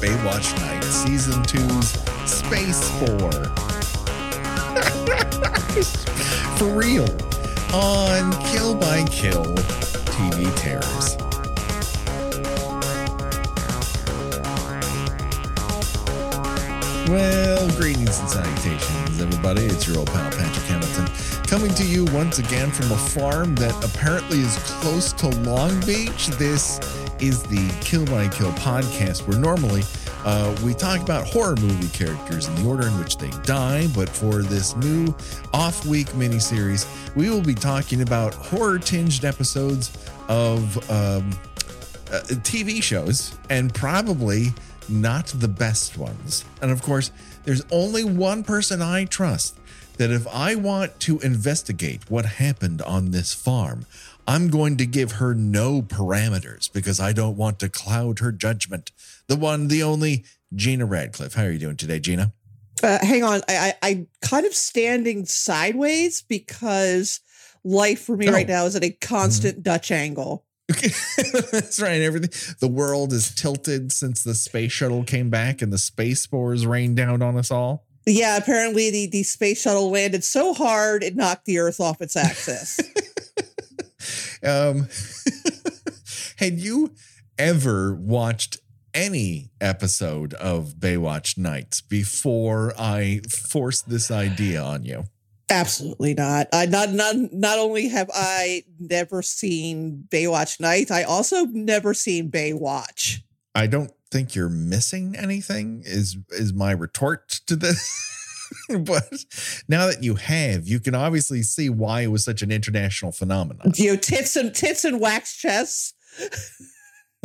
Baywatch Night, Season 2's Space Spores. For real, on Kill by Kill TV Terrors. Well, greetings and salutations, everybody. It's your old pal Patrick Hamilton coming to you once again from a farm that apparently is close to Long Beach. This is the Kill by Kill podcast, where normally uh, we talk about horror movie characters in the order in which they die. But for this new off week miniseries, we will be talking about horror tinged episodes of um, uh, TV shows and probably not the best ones. And of course, there's only one person I trust that if I want to investigate what happened on this farm, I'm going to give her no parameters because I don't want to cloud her judgment. The one, the only Gina Radcliffe. How are you doing today, Gina? Uh, hang on, I, I I'm kind of standing sideways because life for me Oh. right now is at a constant Dutch angle. That's right. Everything the world is tilted since the space shuttle came back and the space spores rained down on us all. Yeah, apparently the the space shuttle landed so hard it knocked the Earth off its axis. Um, had you ever watched any episode of Baywatch Nights before I forced this idea on you? Absolutely not. I not not not only have I never seen Baywatch Nights, I also never seen Baywatch. I don't think you're missing anything. Is is my retort to this? but now that you have, you can obviously see why it was such an international phenomenon. You know, tits and tits and wax chests.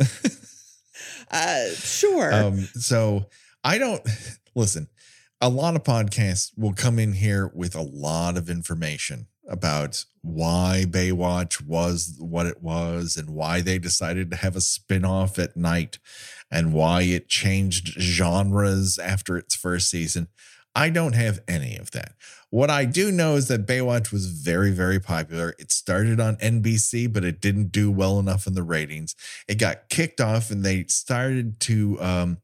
uh, sure. Um, so I don't listen. A lot of podcasts will come in here with a lot of information about why Baywatch was what it was and why they decided to have a spin-off at night and why it changed genres after its first season. I don't have any of that. What I do know is that Baywatch was very, very popular. It started on NBC, but it didn't do well enough in the ratings. It got kicked off and they started to um,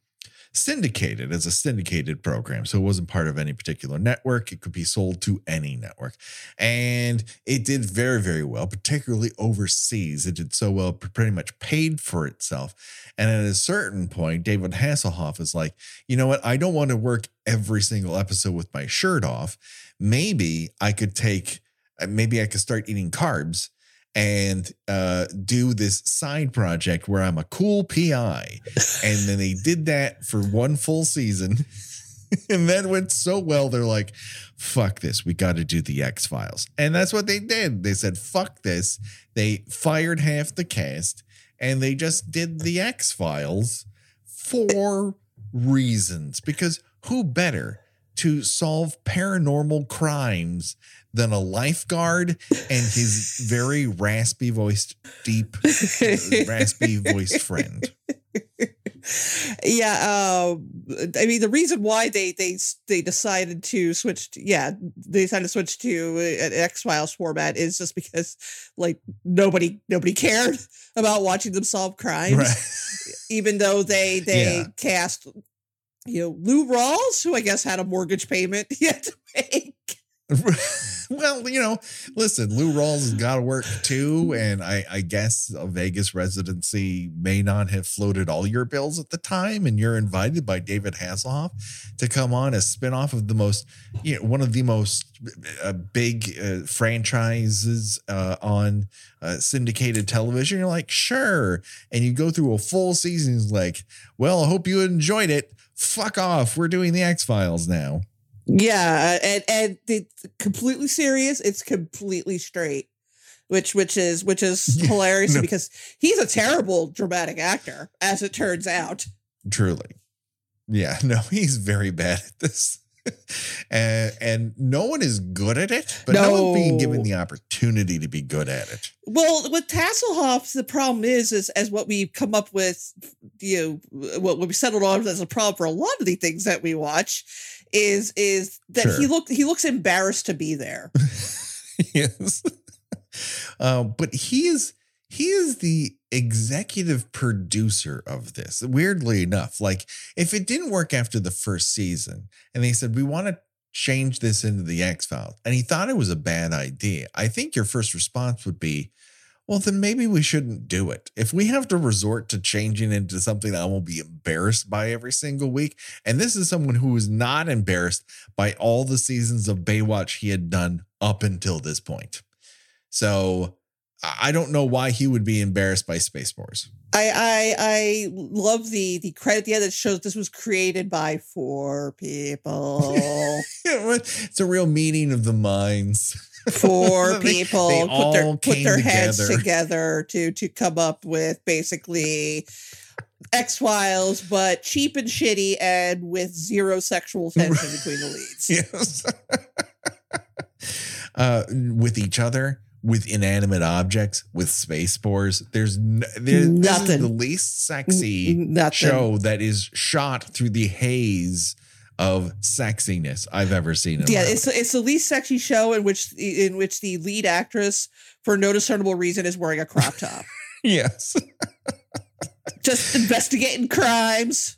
syndicate it as a syndicated program. So it wasn't part of any particular network. It could be sold to any network. And it did very, very well, particularly overseas. It did so well, pretty much paid for itself. And at a certain point, David Hasselhoff is like, you know what? I don't want to work every single episode with my shirt off. Maybe I could take, uh, maybe I could start eating carbs and uh, do this side project where I'm a cool PI. And then they did that for one full season. and that went so well, they're like, fuck this. We got to do the X Files. And that's what they did. They said, fuck this. They fired half the cast and they just did the X Files for reasons. Because who better to solve paranormal crimes than a lifeguard and his very raspy voiced, deep, uh, raspy voiced friend? yeah, um, I mean the reason why they they they decided to switch, to, yeah, they decided to switch to an X Files format is just because like nobody nobody cared about watching them solve crimes, Right. even though they they Yeah. cast you know Lou Rawls, who I guess had a mortgage payment he had to make. well, you know, listen, Lou Rawls has got to work too. And I, I guess a Vegas residency may not have floated all your bills at the time. And you're invited by David Hasselhoff to come on as spinoff of the most, you know, one of the most uh, big uh, franchises uh, on uh, syndicated television. You're like, sure. And you go through a full season. Like, well, I hope you enjoyed it. Fuck off. We're doing the X Files now. Yeah, uh, and and it's completely serious. It's completely straight, which which is which is hilarious no. because he's a terrible dramatic actor, as it turns out. Truly. Yeah, no, he's very bad at this. and, and no one is good at it, but no, one's being given the opportunity to be good at it. Well, with Hasselhoff, the problem is, is as what we've come up with, you know, what we settled on as a problem for a lot of the things that we watch, is is that he Sure. look he looks embarrassed to be there. yes. Uh, but he is he is the executive producer of this. Weirdly enough, like if it didn't work after the first season and they said, we want to change this into the X Files, and he thought it was a bad idea, I think your first response would be, well, then maybe we shouldn't do it. If we have to resort to changing into something that I will be embarrassed by every single week, and this is someone who is not embarrassed by all the seasons of Baywatch he had done up until this point. So I don't know why he would be embarrassed by Space Wars. I I I love the the credit end that shows this was created by four people. it's a real meeting of the minds. Four people they put their put their heads together. together to to come up with basically X Files, but cheap and shitty and with zero sexual tension between the leads. yes. uh, with each other, with inanimate objects, with space spores. There's n- there, this is Nothing. the least sexy N- show that is shot through the haze of sexiness I've ever seen. In yeah, it's life. it's the least sexy show in which in which the lead actress, for no discernible reason, is wearing a crop top, yes. just investigating crimes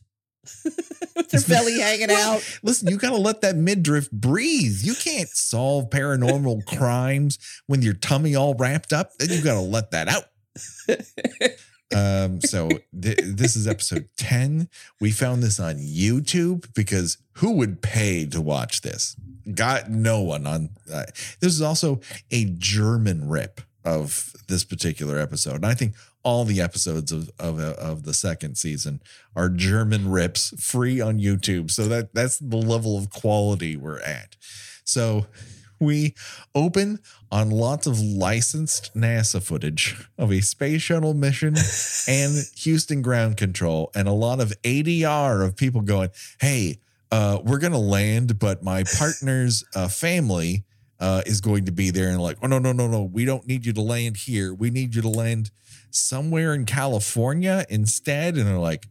with their belly hanging Well, out. Listen, you got to let that midriff breathe. You can't solve paranormal crimes when your tummy all wrapped up. Then you got to let that out. Um, so th- this is episode 10. We found this on YouTube because who would pay to watch this? Got no one on. Uh, this is also a German rip of this particular episode. And I think all the episodes of, of, of the second season are German rips free on YouTube. So that that's the level of quality we're at. So we open on lots of licensed NASA footage of a space shuttle mission and Houston ground control, and a lot of ADR of people going, Hey, uh, we're going to land, but my partner's uh, family uh, is going to be there. And like, Oh, no, no, no, no. We don't need you to land here. We need you to land somewhere in California instead. And they're like,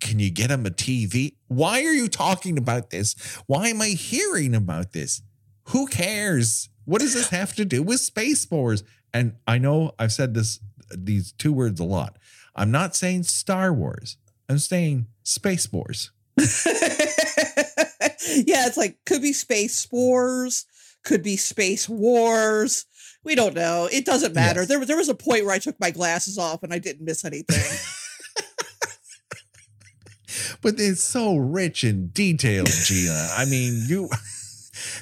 can you get him a TV? Why are you talking about this? Why am I hearing about this? Who cares? What does this have to do with Space Wars? And I know I've said this these two words a lot. I'm not saying Star Wars. I'm saying Space Wars. yeah, it's like could be space wars, could be space wars. We don't know. It doesn't matter. Yes. There, there was a point where I took my glasses off and I didn't miss anything. But it's so rich in detail, Gina. I mean, you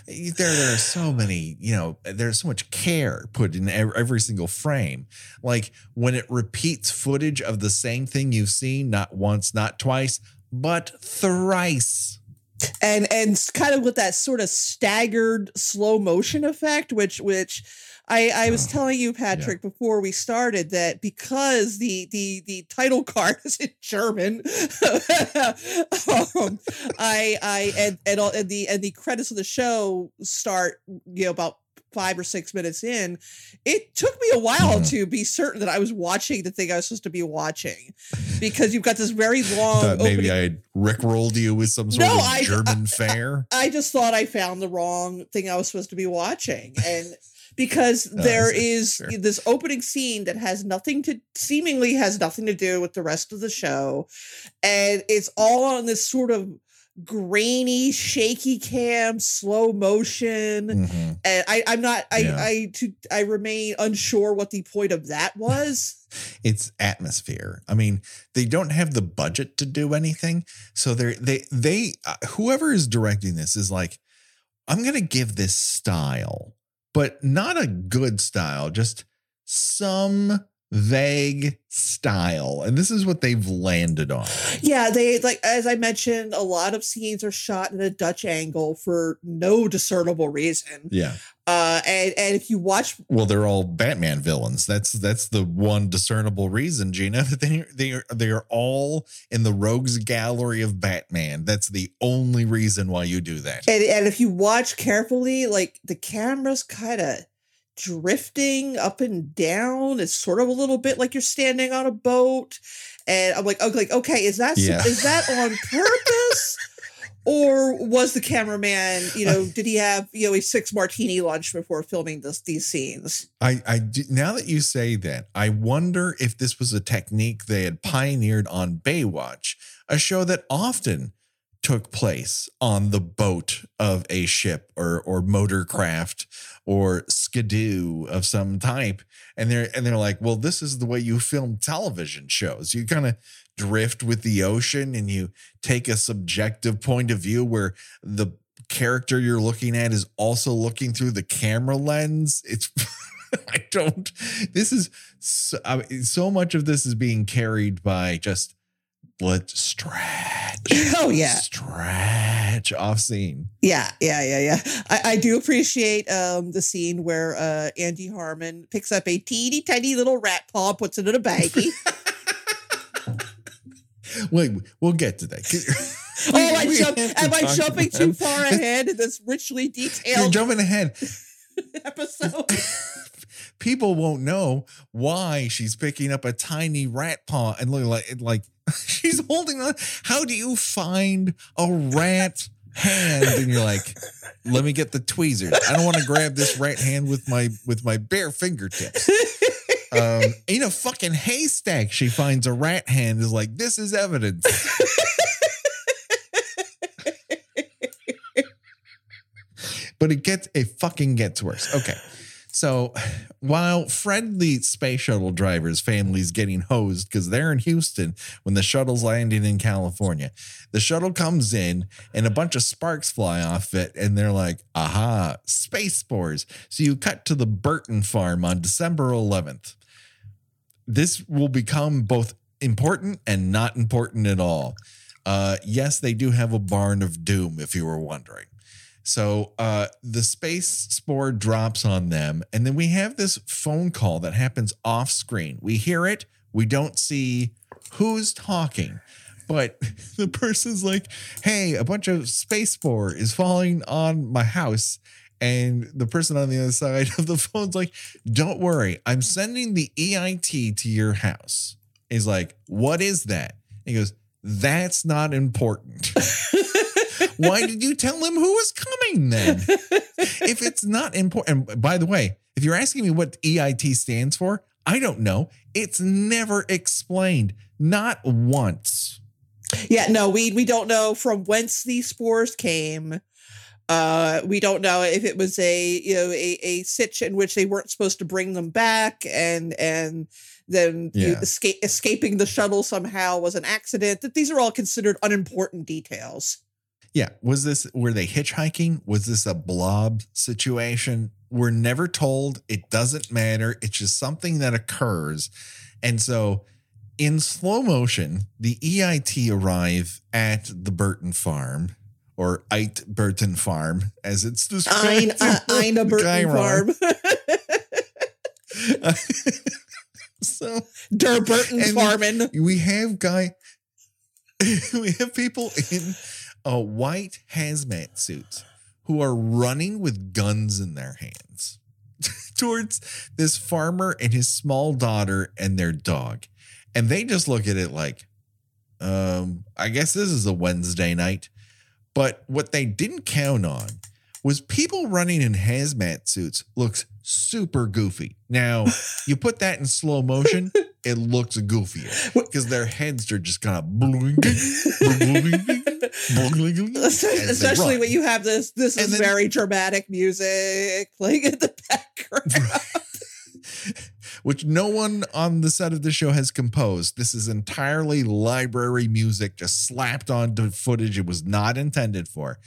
there there are so many, you know, there's so much care put in every, every single frame. Like when it repeats footage of the same thing you've seen not once, not twice, but thrice. and and kind of with that sort of staggered slow motion effect which which I, I was telling you, Patrick, before we started that because the the the title card is in German, um, I I and and, all, and the and the credits of the show start you know about five or six minutes in. It took me a while to be certain that I was watching the thing I was supposed to be watching because you've got this very long. Maybe I rickrolled you with some sort No, of I- German fare. I just thought I found the wrong thing I was supposed to be watching. And because Oh, there is Sure. this opening scene that has nothing to seemingly has nothing to do with the rest of the show. And it's all on this sort of grainy, shaky cam, slow motion. Mhm. And I, I'm not I Yeah. I to I remain unsure what the point of that was. it's atmosphere. I mean, they don't have the budget to do anything, so they're they they uh, whoever is directing this is like, I'm gonna give this style, but not a good style, just some vague style, and this is what they've landed on. Yeah, they like as I mentioned, a lot of scenes are shot in a Dutch angle for no discernible reason. Yeah. Uh, and and if you watch, Well, they're all Batman villains. That's that's the one discernible reason, Gina. They they are they are all in the rogues gallery of Batman. That's the only reason why you do that. and, and if you watch carefully, like the camera's kind of drifting up and down. It's sort of a little bit like you're standing on a boat. And I'm like, okay, like, okay, is that Yeah. is that on purpose? or was the cameraman, you know, did he have you know a six martini lunch before filming this these scenes? I, I do, now that you say that, I wonder if this was a technique they had pioneered on Baywatch, a show that often took place on the boat of a ship or or motor motorcraft or skidoo of some type and they're and they're like well this is the way you film television shows. You kind of drift with the ocean and you take a subjective point of view where the character you're looking at is also looking through the camera lens. It's i don't this is so, I mean, so much of this is being carried by just let's stretch. Oh yeah, stretch off scene. Yeah, yeah, yeah, yeah. I, I do appreciate um the scene where uh Angie Harmon picks up a teeny tiny little rat paw, puts it in a baggie. Wait, we'll get to that. oh, am I, jump, am I jumping too far ahead in this richly detailed? You're jumping ahead. episode. People won't know why she's picking up a tiny rat paw and look like like she's holding on. How do you find a rat hand? And you're like, let me get the tweezers. I don't want to grab this rat hand with my with my bare fingertips. Um, in a fucking haystack, she finds a rat hand. Is like, this is evidence. but it gets it fucking gets worse. Okay. So while the space shuttle driver's family is getting hosed because they're in Houston when the shuttle's landing in California, the shuttle comes in and a bunch of sparks fly off it, and they're like, aha, space spores. So you cut to the Burton farm on December 11th. This will become both important and not important at all. Uh, yes, they do have a barn of doom, if you were wondering. So uh, the space spore drops on them, and then we have this phone call that happens off screen. We hear it, we don't see who's talking, but the person's like, "Hey, a bunch of space spore is falling on my house." And the person on the other side of the phone's like, Don't worry, I'm sending the EIT to your house. He's like, What is that? He goes, That's not important. Why did you tell him who was coming then? if it's not important, and by the way, if you're asking me what EIT stands for, I don't know. It's never explained, not once. Yeah, no, we we don't know from whence these spores came. Uh, we don't know if it was a you know a, a sitch in which they weren't supposed to bring them back, and and then yeah. you escape, escaping the shuttle somehow was an accident. That these are all considered unimportant details. Yeah. Was this, were they hitchhiking? Was this a blob situation? We're never told. It doesn't matter. It's just something that occurs. And so in slow motion, the EIT arrive at the Burton farm or Eit Burton farm, as it's described. Ein, uh, Ina Burton farm. so Der Burton farming. We have guy. we have people in a white hazmat suits who are running with guns in their hands towards this farmer and his small daughter and their dog. And they just look at it like, um, I guess this is a Wednesday night. But what they didn't count on was people running in hazmat suits looks super goofy. Now, you put that in slow motion, it looks goofier because their heads are just kind of especially when you have this this is then, very dramatic music playing in the background. Which no one on the set of the show has composed. This is entirely library music just slapped onto footage it was not intended for.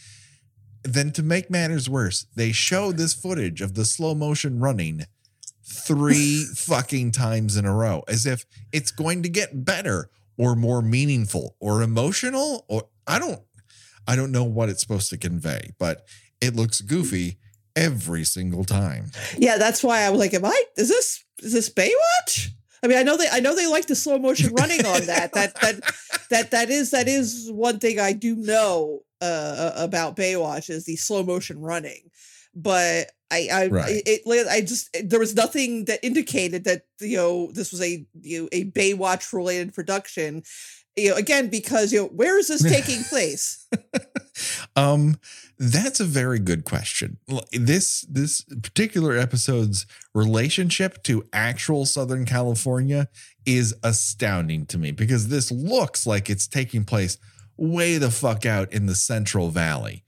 Then to make matters worse they show this footage of the slow motion running three fucking times in a row as if it's going to get better or more meaningful or emotional or I don't I don't know what it's supposed to convey, but it looks goofy every single time. Yeah, that's why I was like, am I is this is this Baywatch? I mean, I know they I know they like the slow motion running on that. That that that that is that is one thing I do know uh, about Baywatch is the slow motion running. But I I right. it, it, I just there was nothing that indicated that you know this was a you know, a Baywatch related production You know, again, because you know, where is this taking place? um, that's a very good question. This this particular episode's relationship to actual Southern California is astounding to me because this looks like it's taking place way the fuck out in the Central Valley.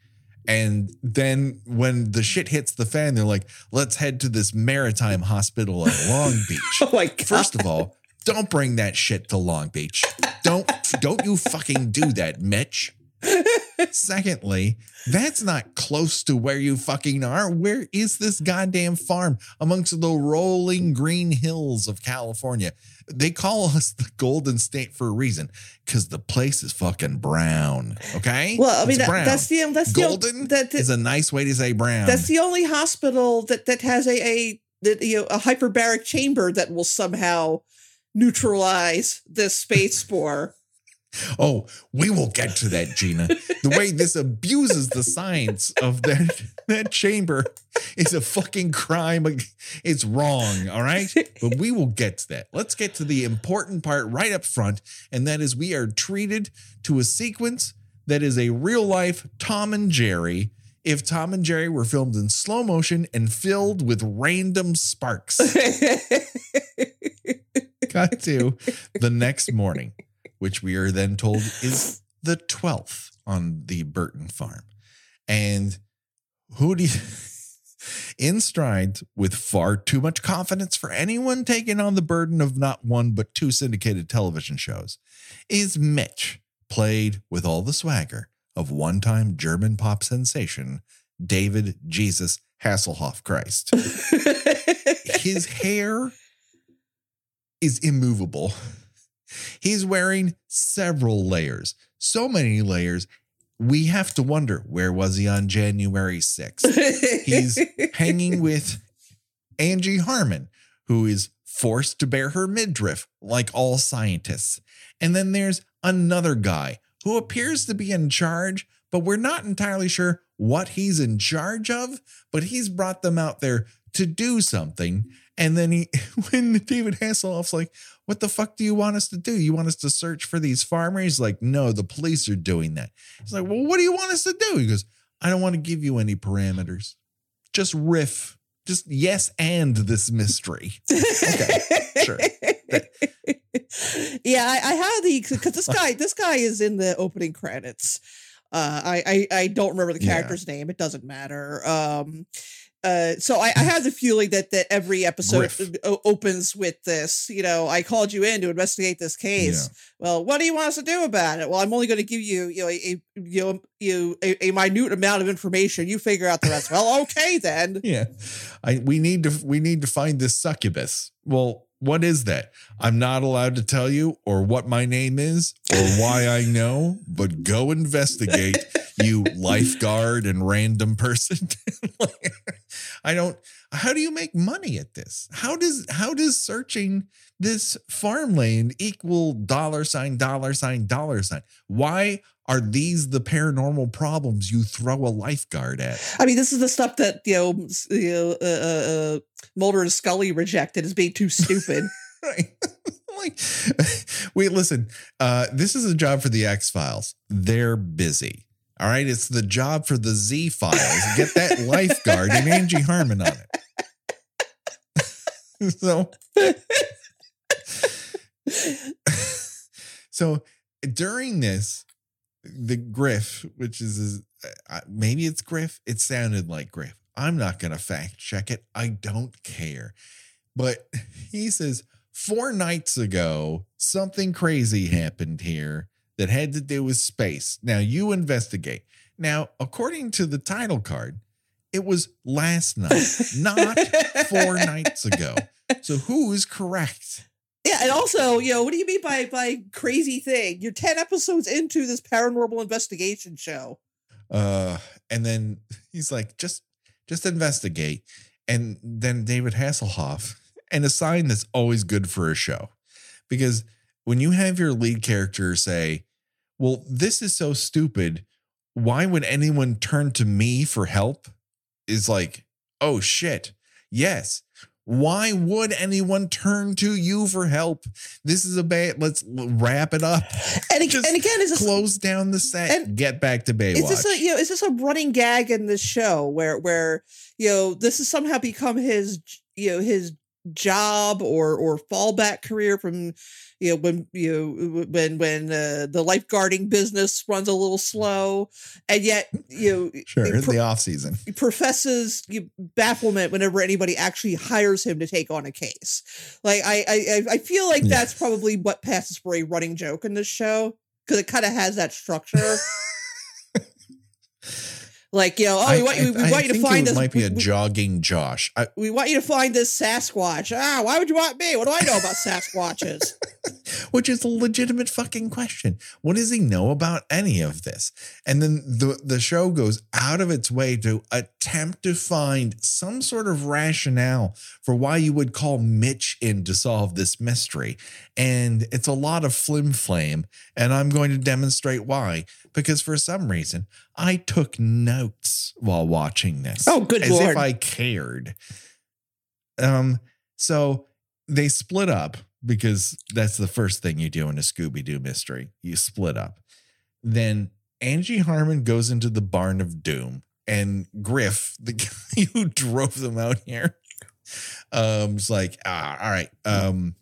And then when the shit hits the fan, they're like, let's head to this maritime hospital in Long Beach. Oh my god! First of all, don't bring that shit to Long Beach. Don't don't you fucking do that, Mitch. Secondly, that's not close to where you fucking are. Where is this goddamn farm amongst the rolling green hills of California? They call us the Golden State for a reason because the place is fucking brown. Okay. well, I mean, that, that's the that's the golden that, that is a nice way to say brown. that's the only hospital that that has a a that, you know a hyperbaric chamber that will somehow neutralize this space spore. Oh, we will get to that, Gina. The way this abuses the science of that that chamber is a fucking crime. It's wrong, all right? But we will get to that. Let's get to the important part right up front, and that is we are treated to a sequence that is a real life Tom and Jerry. If Tom and Jerry were filmed in slow motion and filled with random sparks. Cut to the next morning, which we are then told is the 12th on the Burton farm. And who do you, in stride with far too much confidence for anyone taking on the burden of not one but two syndicated television shows, is Mitch, played with all the swagger of one time German pop sensation, David Jesus Hasselhoff Christ his hair is immovable. He's wearing several layers, so many layers. We have to wonder where was he on January 6th? He's hanging with Angie Harmon, who is forced to bear her midriff like all scientists. And then there's another guy who appears to be in charge, but we're not entirely sure what he's in charge of, but he's brought them out there to do something. And then he, when David Hasselhoff's like, what the fuck do you want us to do? You want us to search for these farmers? He's like, no, the police are doing that. He's like, well, what do you want us to do? He goes, I don't want to give you any parameters. Just riff. Just yes and this mystery. sure. yeah, I, I have the because this guy this guy is in the opening credits. Uh, I, I I don't remember the Yeah. character's name. It doesn't matter. Um, uh, so I, I have the feeling that that every episode o- opens with this. You know, I called you in to investigate this case. Well, what do you want us to do about it? Well, I'm only going to give you you know a, you know you a, a minute amount of information. You figure out the rest. well, okay then. Yeah. I we need to we need to find this succubus. Well, what is that? I'm not allowed to tell you or what my name is or why I know, but go investigate, you lifeguard and random person. I don't how do you make money at this? How does how does searching this farmland equal dollar sign dollar sign dollar sign? Why are these the paranormal problems you throw a lifeguard at? I mean, this is the stuff that you know, you know uh, uh, uh, Mulder and Scully rejected as being too stupid. Right. like, wait, listen. Uh, this is a job for the X Files. They're busy. All right. It's the job for the Z Files. Get that lifeguard and Angie Harmon on it. so, so during this, the Griff, which is uh, maybe it's Griff. It sounded like Griff. I'm not going to fact check it. I don't care. But he says four nights ago, something crazy happened here that had to do with space. Now you investigate. Now, according to the title card, it was last night, not four nights ago. So who is correct? Yeah, and also, you know, what do you mean by by crazy thing? You're ten episodes into this paranormal investigation show. Uh, and then he's like, just just investigate. And then David Hasselhoff, and a sign that's always good for a show. Because when you have your lead character say, Well, this is so stupid, why would anyone turn to me for help? Is like, oh shit. Yes, Why would anyone turn to you for help? This is a bad. Let's wrap it up. And, ag- Just and again, is this Close down the set. and- get back to Baywatch. is this a you know is this a running gag in this show where where you know this has somehow become his you know his job or or fallback career from you know when you know when when uh, the lifeguarding business runs a little slow and yet you know sure, in pro- the off season. he professes you- bafflement whenever anybody actually hires him to take on a case. Like I I I- I feel like Yeah. that's probably what passes for a running joke in this show because it kind of has that structure. like you know, oh, we want you, we I want you to find this. might be a we, jogging Josh. I, we want you to find this Sasquatch. Ah, why would you want me? What do I know about Sasquatches? which is a legitimate fucking question. What does he know about any of this? And then the the show goes out of its way to attempt to find some sort of rationale for why you would call Mitch in to solve this mystery. And it's a lot of flim flame, and I'm going to demonstrate why. Because for some reason, I took notes while watching this. Oh, good lord. as lord! if I cared. Um, so they split up because that's the first thing you do in a Scooby Doo mystery. You split up. Then Angie Harmon goes into the barn of doom, and Griff, the guy who drove them out here, um, is like, ah, all right, um,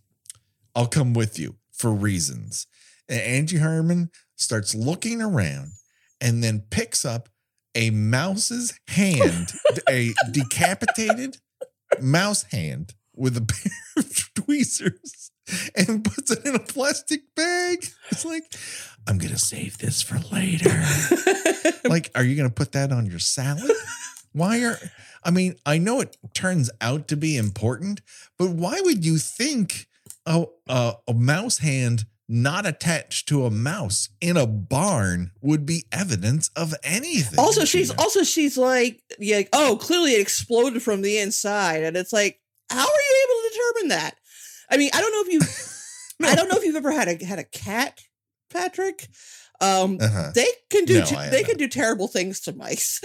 I'll come with you for reasons. And Angie Harmon starts looking around and then picks up a mouse's hand, a decapitated mouse hand with a pair of tweezers and puts it in a plastic bag. It's like, I'm going to save this for later. like, are you going to put that on your salad? Why are, I mean, I know it turns out to be important, but why would you think a, a, a mouse hand not attached to a mouse in a barn would be evidence of anything? also, she's also she's like, yeah, oh, clearly it exploded from the inside, and it's like, how are you able to determine that? I mean, I don't know if you, I don't know if you've ever had a had a cat, Patrick. Um, Uh-huh. they can do No, I they can do terrible things to mice.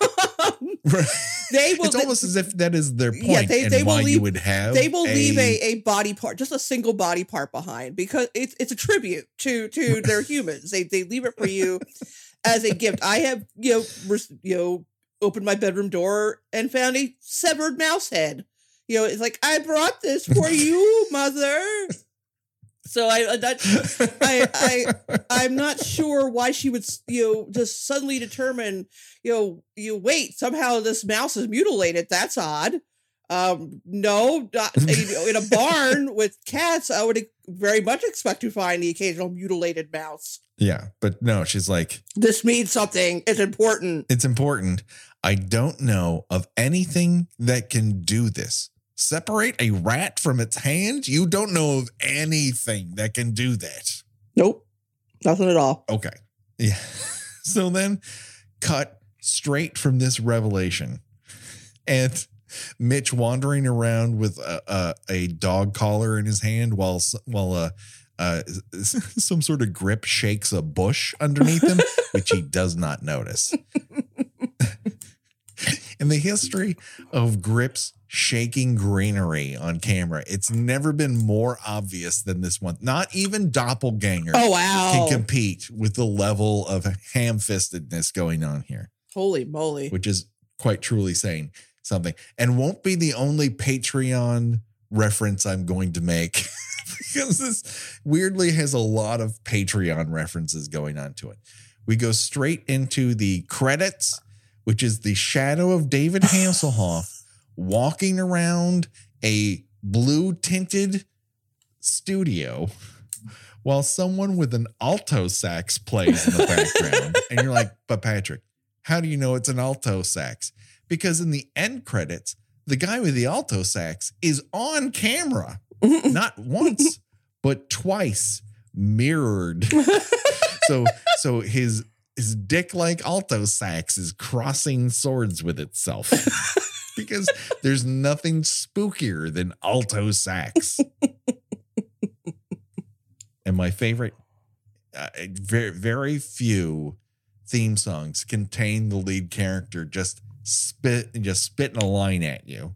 Um, Right. they will it's almost as if that is their point Yeah, they- and they will why you would have they will leave a, a body part, just a single body part behind because it's it's a tribute to to their humans. They they leave it for you as a gift. I have you know res- you know opened my bedroom door and found a severed mouse head. You know, it's like I brought this for you, mother. So I I not, I- I- I'm not sure why she would you know just suddenly determine you know you wait somehow this mouse is mutilated. That's odd. Um, no, not, in a barn with cats, I would very much expect to find the occasional mutilated mouse. yeah, but no, she's like, This means something. It's important. it's important. I don't know of anything that can do this. Separate a rat from its hand? You don't know of anything that can do that. Nope, nothing at all. Okay. Yeah. So then cut straight from this revelation. And Mitch wandering around with a, a, a dog collar in his hand while while uh, uh, some sort of grip shakes a bush underneath him, which he does not notice. In the history of grips shaking greenery on camera, it's never been more obvious than this one. Not even Doppelganger Oh wow! can compete with the level of ham fistedness going on here, Holy moly! which is quite truly saying something and won't be the only Patreon reference I'm going to make because this weirdly has a lot of Patreon references going on to it. We go straight into the credits, which is the shadow of David Hasselhoff walking around a blue tinted studio while someone with an alto sax plays in the background. and you're like, but Patrick, how do you know it's an alto sax? Because in the end credits, the guy with the alto sax is on camera, not once, but twice, mirrored. so so his his dick like alto sax is crossing swords with itself. because there's nothing spookier than alto sax. and my favorite, uh, very very few theme songs contain the lead character just spit just spitting a line at you,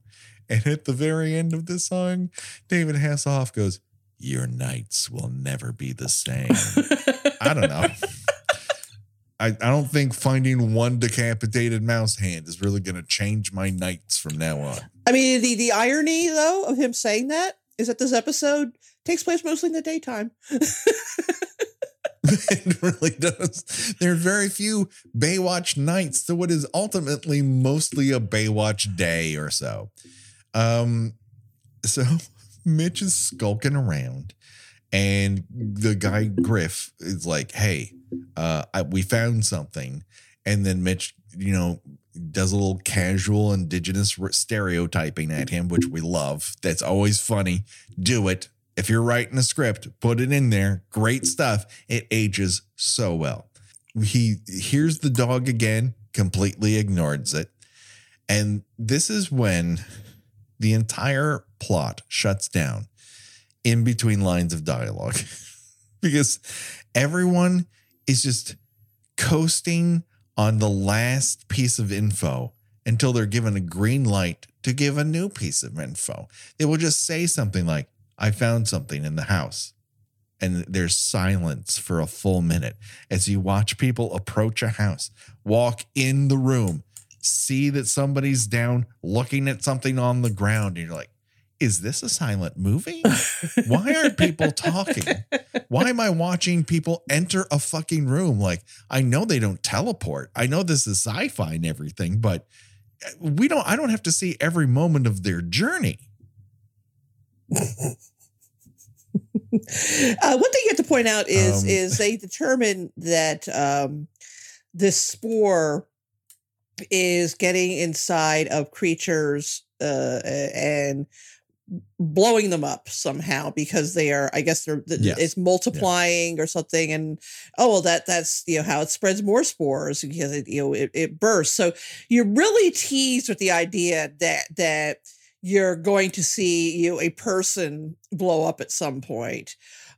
And at the very end of this song, David Hasselhoff goes, Your nights will never be the same. I don't know. I, I don't think finding one decapitated mouse hand is really going to change my nights from now on. I mean, the the irony though of him saying that is that this episode takes place mostly in the daytime. it really does. There are very few Baywatch nights to what is ultimately mostly a Baywatch day or so. Um, so Mitch is skulking around, and the guy Griff is like, "Hey, uh, I, we found something," and then Mitch, you know, does a little casual indigenous stereotyping at him, which we love. That's always funny. Do it. If you're writing a script, put it in there. Great stuff. It ages so well. He hears the dog again, completely ignores it. And this is when the entire plot shuts down in between lines of dialogue because everyone is just coasting on the last piece of info until they're given a green light to give a new piece of info. They will just say something like, I found something in the house. And there's silence for a full minute as you watch people approach a house, walk in the room, see that somebody's down looking at something on the ground. And you're like, is this a silent movie? Why aren't people talking? Why am I watching people enter a fucking room? Like, I know they don't teleport. I know this is sci fi and everything, but uh, we don't, I don't have to see every moment of their journey. uh, one thing you have to point out is um, is they determine that um, this spore is getting inside of creatures uh, and blowing them up somehow because they are i guess they're yes. it's multiplying yeah. or something and oh well that that's you know how it spreads more spores because it you know it, it bursts so you're really teased with the idea that that you're going to see you know, a person blow up at some point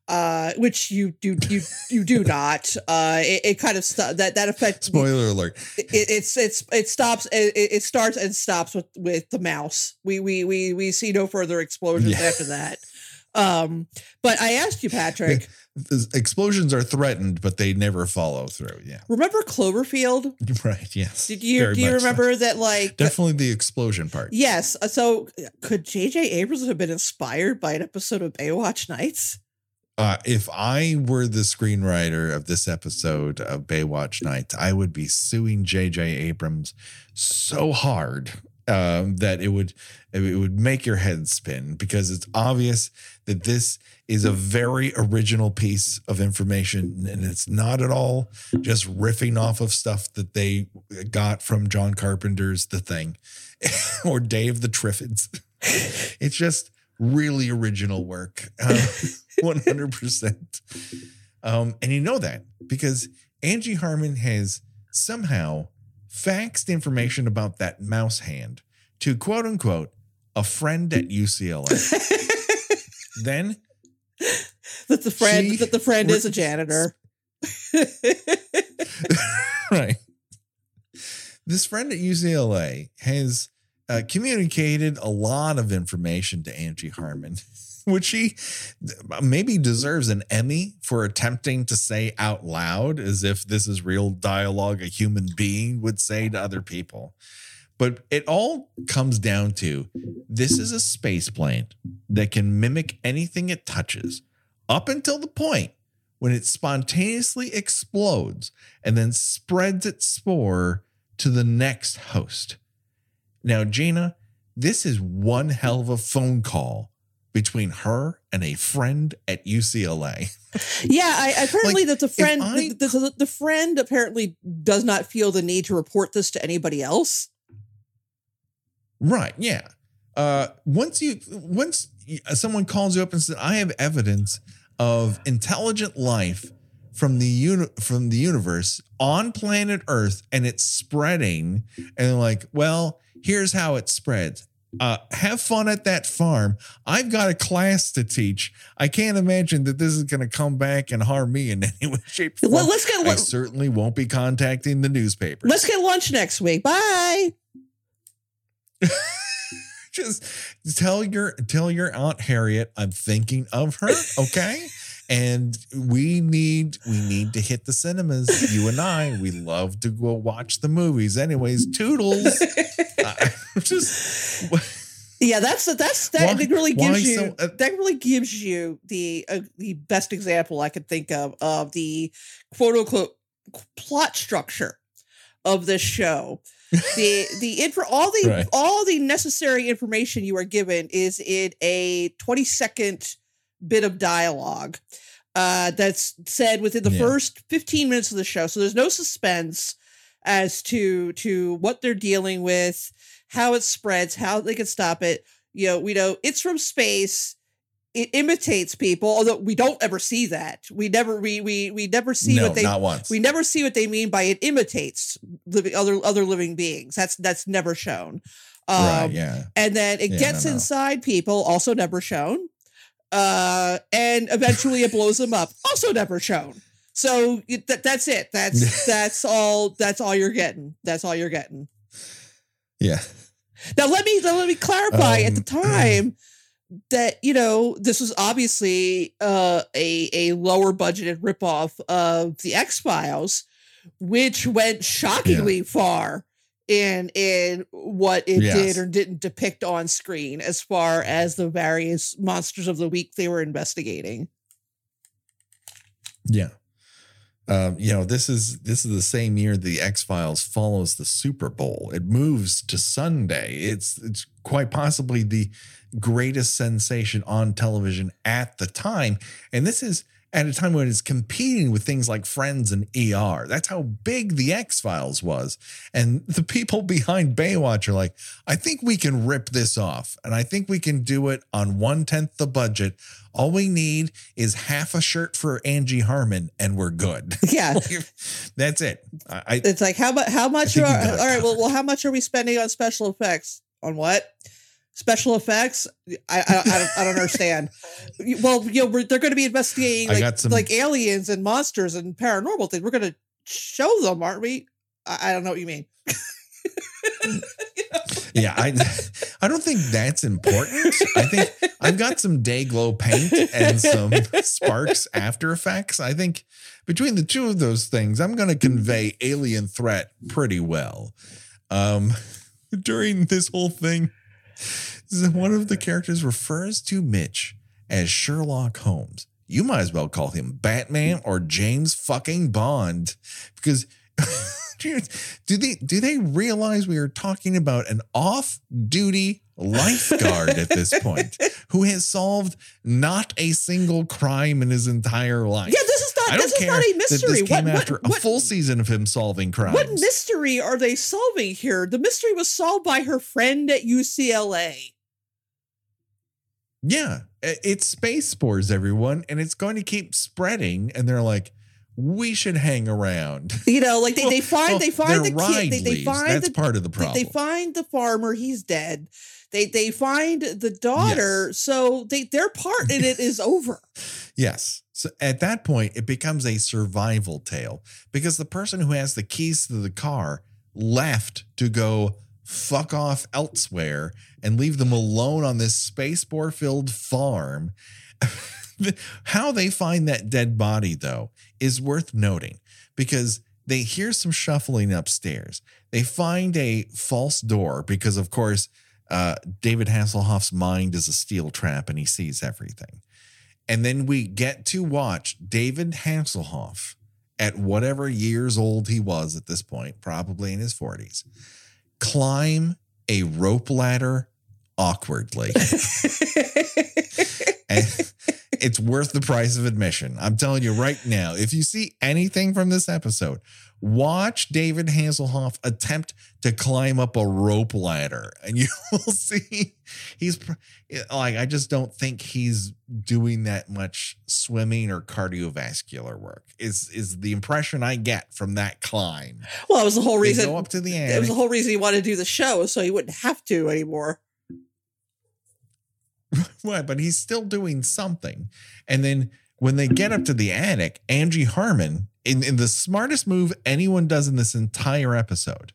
uh, which you do you you do not. Uh, it, it kind of st- that that affects. Spoiler alert! It, it's it's it stops. It, it starts and stops with with the mouse. We we we we see no further explosions yeah. after that. Um, but I asked you, Patrick. The explosions are threatened, but they never follow through. Yeah. Remember Cloverfield? Right. Yes. Did you Very do you remember so. that? Like definitely the explosion part. Yes. Uh, so could J.J. Abrams have been inspired by an episode of Baywatch Nights? Uh, if I were the screenwriter of this episode of Baywatch Nights, I would be suing J.J. Abrams so hard um, that it would it would make your head spin because it's obvious that this is a very original piece of information and it's not at all just riffing off of stuff that they got from John Carpenter's The Thing or of the Triffids. It's just really original work. Uh, 100%. Um, and you know that because Angie Harmon has somehow faxed information about that mouse hand to quote unquote a friend at UCLA. then that the friend that the friend is a janitor. right. This friend at UCLA has uh, communicated a lot of information to Angie Harmon which she maybe deserves an Emmy for attempting to say out loud as if this is real dialogue a human being would say to other people. But it all comes down to this is a space plane that can mimic anything it touches up until the point when it spontaneously explodes and then spreads its spore to the next host. Now, Gina, this is one hell of a phone call between her and a friend at UCLA. Yeah, I, apparently like, that the friend I, the, the, the, friend apparently does not feel the need to report this to anybody else. Right. Yeah. Uh, once you once someone calls you up and says, "I have evidence of intelligent life from the uni- from the universe on planet Earth, and it's spreading," and they're like, "Well." Here's how it spreads uh, have fun at that farm. I've got a class to teach. I can't imagine that this is going to come back and harm me in any way, shape. Well, let's get. I certainly won't be contacting the newspaper. Let's get lunch next week. Bye. just tell your tell your aunt Harriet I'm thinking of her, okay? and we need we need to hit the cinemas. You and I, we love to go watch the movies. Anyways, toodles. I, just yeah, that's that's that Why- really gives you so- uh, that really gives you the uh, the best example I could think of of the quote unquote plot structure of this show. the the info all the Right. all the necessary information you are given is in a 20 second bit of dialogue uh that's said within the Yeah. first 15 minutes of the show so there's no suspense as to to what they're dealing with how it spreads how they can stop it you know we know it's from space it imitates people although we don't ever see that we never we we, we never see no, what they not once. we never see what they mean by it imitates living other other living beings. That's that's never shown. Um, right, yeah. And then it Yeah, gets no, no. inside people, also never shown. Uh, and eventually it blows them up, also never shown. So that, that's it. That's that's all. That's all you're getting. That's all you're getting. Yeah. Now let me let me clarify. At the Um, time, that you know this was obviously uh, a a lower budgeted ripoff of the X Files, which went shockingly far in in what it Yes. did or didn't depict on screen as far as the various monsters of the week they were investigating. Yeah. Um, you know, this is this is the same year the X Files follows the Super Bowl. It moves to Sunday. It's it's quite possibly the greatest sensation on television at the time, and this is at a time when it's competing with things like Friends and ER. That's how big the X Files was, and the people behind Baywatch are like, I think we can rip this off, and I think we can do it on one tenth the budget. All we need is half a shirt for Angie Harmon, and we're good. Yeah, That's it. I, it's like how much? How much? Are, all you got it right. Well, well, how much are we spending on special effects? On what? Special effects? I I, I, don't, I don't understand. Well, you know, we're, they're going to be investigating like, some- like aliens and monsters and paranormal things. We're going to show them, aren't we? I, I don't know what you mean. yeah, I I don't think that's important. I think I've got some day glow paint and some sparks after effects. I think between the two of those things, I'm going to convey alien threat pretty well. Um, during this whole thing, one of the characters refers to Mitch as Sherlock Holmes. You might as well call him Batman or James fucking Bond because do they do they realize we are talking about an off-duty lifeguard at this point who has solved not a single crime in his entire life? Yeah, this is not. I don't This is care not a that mystery. this came What, after what, a full season of him solving crimes. what mystery are they solving here? The mystery was solved by her friend at UCLA. Yeah, it's space spores, everyone, and it's going to keep spreading. And they're like, we should hang around. You know, like they, they find Well, they find the kid. They, they find That's the part of the problem. they find the farmer. He's dead. They they find the daughter. So they their part in it is over. Yes. So at that point, it becomes a survival tale because the person who has the keys to the car left to go fuck off elsewhere and leave them alone on this space spore filled farm. How they find that dead body, though, is worth noting because they hear some shuffling upstairs. They find a false door because, of course, uh, David Hasselhoff's mind is a steel trap and he sees everything. And then we get to watch David Hasselhoff at whatever years old he was at this point, probably in his 40s, climb a rope ladder awkwardly. and it's worth the price of admission. I'm telling you right now, if you see anything from this episode, watch David Hasselhoff attempt to climb up a rope ladder and you will see he's like I just don't think he's doing that much swimming or cardiovascular work. Is is the impression I get from that climb. well, it was the whole They reason. go up to the It was the whole reason he wanted to do the show, so he wouldn't have to anymore. Right, but he's still doing something. And then when they get up to the attic, Angie Harmon, in, in the smartest move anyone does in this entire episode,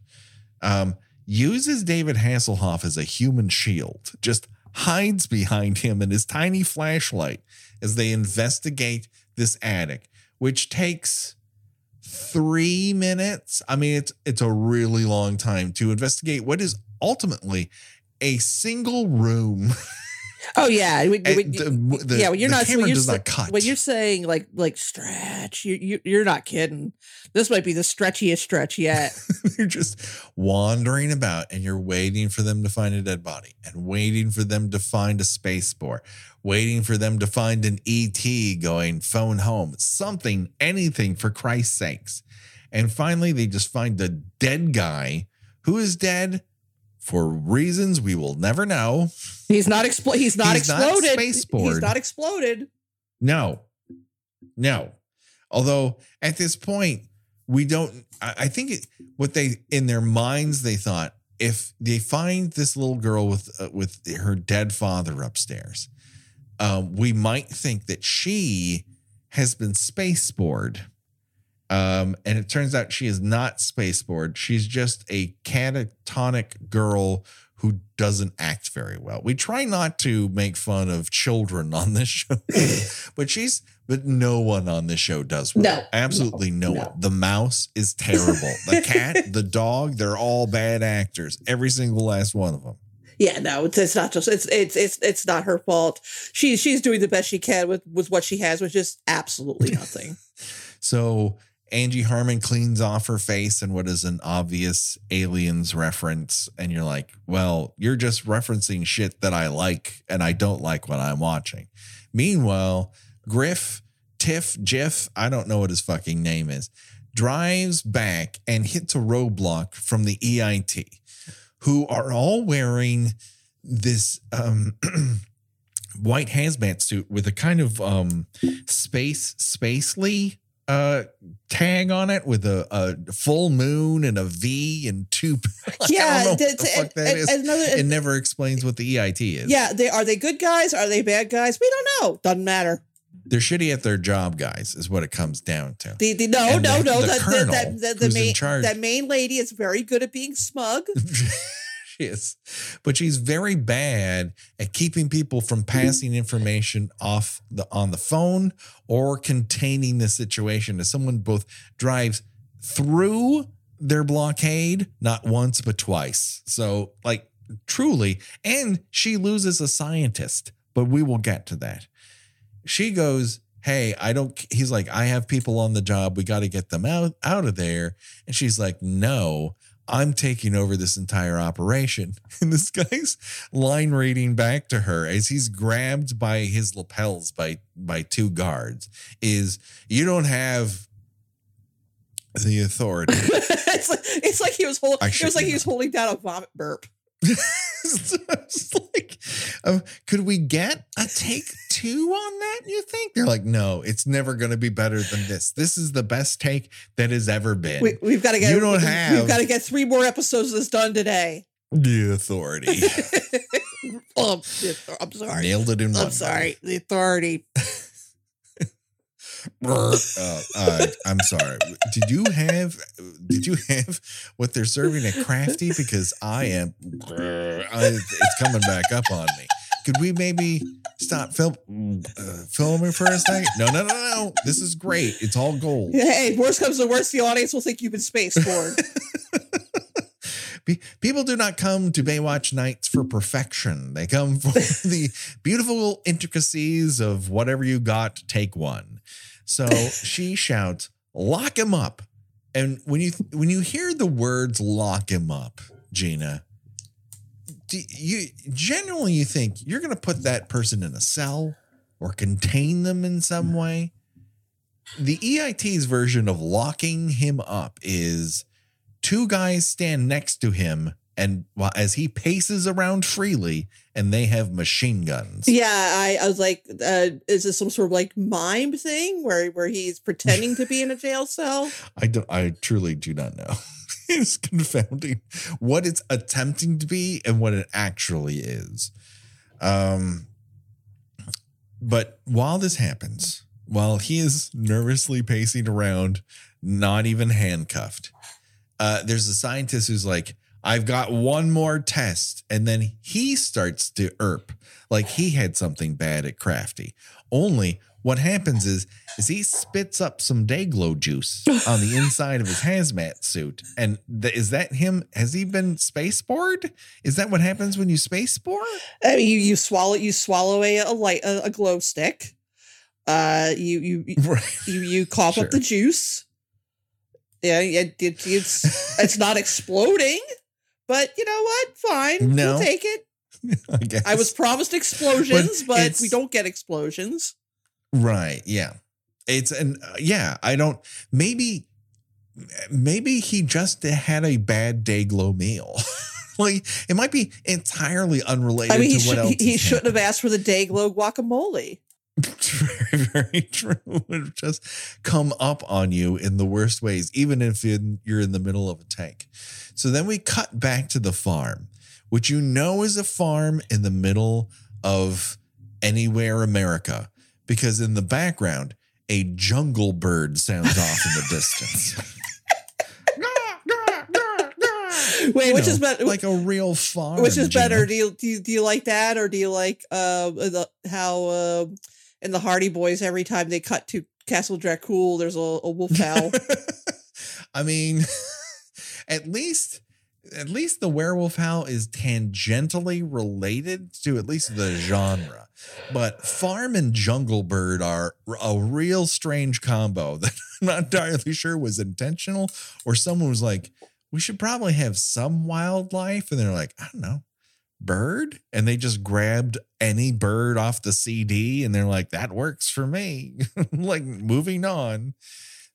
um, uses David Hasselhoff as a human shield, just hides behind him and his tiny flashlight as they investigate this attic, which takes three minutes. I mean, it's it's a really long time to investigate what is ultimately a single room. Oh yeah, when, And eh, when- the- the- yeah. When you're the not camera you're, does not cut. when you're saying like like stretch, you, you you're not kidding. This might be the stretchiest stretch yet. you're just wandering about and you're waiting for them to find a dead body and waiting for them to find a space spore, waiting for them to find an ET going phone home, something, anything for Christ's sakes. And finally, they just find a dead guy who is dead for reasons we will never know. He's not expl- He's not He's not exploded. space-spored. He's not exploded. No, no. Although at this point, we don't, I, I think it, what they, in their minds, they thought if they find this little girl with, uh, with her dead father upstairs, um, we might think that she has been space spored. Um, and it turns out she is not space spored. She's just a catatonic girl who doesn't act very well. We try not to make fun of children on this show, but she's but no one on this show does well. No, absolutely no, no. one. The mouse is terrible. The cat, the dog, they're all bad actors. Every single last one of them. Yeah, no, it's, it's not just it's it's it's it's not her fault. She's she's doing the best she can with with what she has, which is absolutely nothing. So Angie Harmon cleans off her face and what is an obvious aliens reference. And you're like, well, you're just referencing shit that I like and I don't like what I'm watching. Meanwhile, Griff, Tiff, Jiff, I don't know what his fucking name is, drives back and hits a roadblock from the EIT, who are all wearing this um white hazmat suit with a kind of um space spacely uh tag on it with a, a full moon and a V and two. Yeah, don't what the fuck that and- is. and another- It never explains what the EIT is. yeah, they are they good guys? Are they bad guys? We don't know. Doesn't matter. they're shitty at their job, guys. Is what it comes down to. The, the no And no the- no the that colonel that that the main that main lady is very good at being smug. she is, but she's very bad at keeping people from passing information off the on the phone or containing the situation. As someone both drives through their blockade, not once but twice. So, like, truly, and she loses a scientist. But we will get to that. She goes. Hey, I don't. He's like, I have people on the job. We got to get them out out of there. And she's like, No, I'm taking over this entire operation. And this guy's line reading back to her as he's grabbed by his lapels by by two guards is you don't have the authority. it's like it's like he was holding. It was like he was holding down a vomit burp. So it's like, um, could we get a take two on that? You think they're like, no, it's never going to be better than this. This is the best take that has ever been. We, we've got to get. You don't we- have- We've got to get three more episodes of this done today. the authority um, I'm sorry. nailed it in one. I'm sorry. The authority. uh, uh, I'm sorry. Did you have? Did you have what they're serving at Crafty? Because I am. I, it's coming back up on me. Could we maybe stop film uh, filming for a second? No, no, no, no. This is great. It's all gold. Hey, worst comes to worst, the audience will think you've been space spored. Pe- People do not come to Baywatch nights for perfection. They come for the beautiful intricacies of whatever you got. Take one. So she shouts, "Lock him up!" And when you when you hear the words "lock him up," Gina, do you generally you think you're going to put that person in a cell or contain them in some mm. way? The EIT's version of locking him up is two guys stand next to him and while as he paces around freely and they have machine guns. yeah, I, I was like, uh, is this some sort of like mime thing where where he's pretending to be in a jail cell? I don't I truly do not know. it's confounding what it's attempting to be and what it actually is. Um but while this happens, while he is nervously pacing around, not even handcuffed, uh, there's a scientist who's like, I've got one more test. And then he starts to erp like he had something bad at Crafty. Only what happens is is he spits up some Dayglow juice on the inside of his hazmat suit. And th- is that him? Has he been space spored? Is that what happens when you space spore? I mean, you you swallow you swallow a, a light a, a glow stick. Uh, you you Right. you you cough Sure. up the juice. Yeah, it, it, it's it's not exploding, but you know what? Fine, No. we'll take it. I guess. I was promised explosions, but, it's- we don't get explosions. Right. Yeah. It's and uh, yeah, I don't maybe maybe he just had a bad day glow meal. like it might be entirely unrelated I mean, he, to what should, else. He, he shouldn't have asked for the day glow guacamole. very, very true. It would just come up on you in the worst ways, even if you're in the middle of a tank. So then we cut back to the farm, which you know is a farm in the middle of anywhere America, because in the background, a jungle bird sounds off in the distance. Wait, You which know, is better? like a real farm. which is better? Do you, do you do you like that, or do you like uh the, how uh, in the Hardy Boys every time they cut to Castle Dracul, there's a, a wolf howl. I mean, at least at least the werewolf howl is tangentially related to at least the genre. But farm and jungle bird are a real strange combo that I'm not entirely sure was intentional or someone was like, we should probably have some wildlife. And they're like, I don't know, bird. And they just grabbed any bird off the CD and they're like, that works for me. like moving on.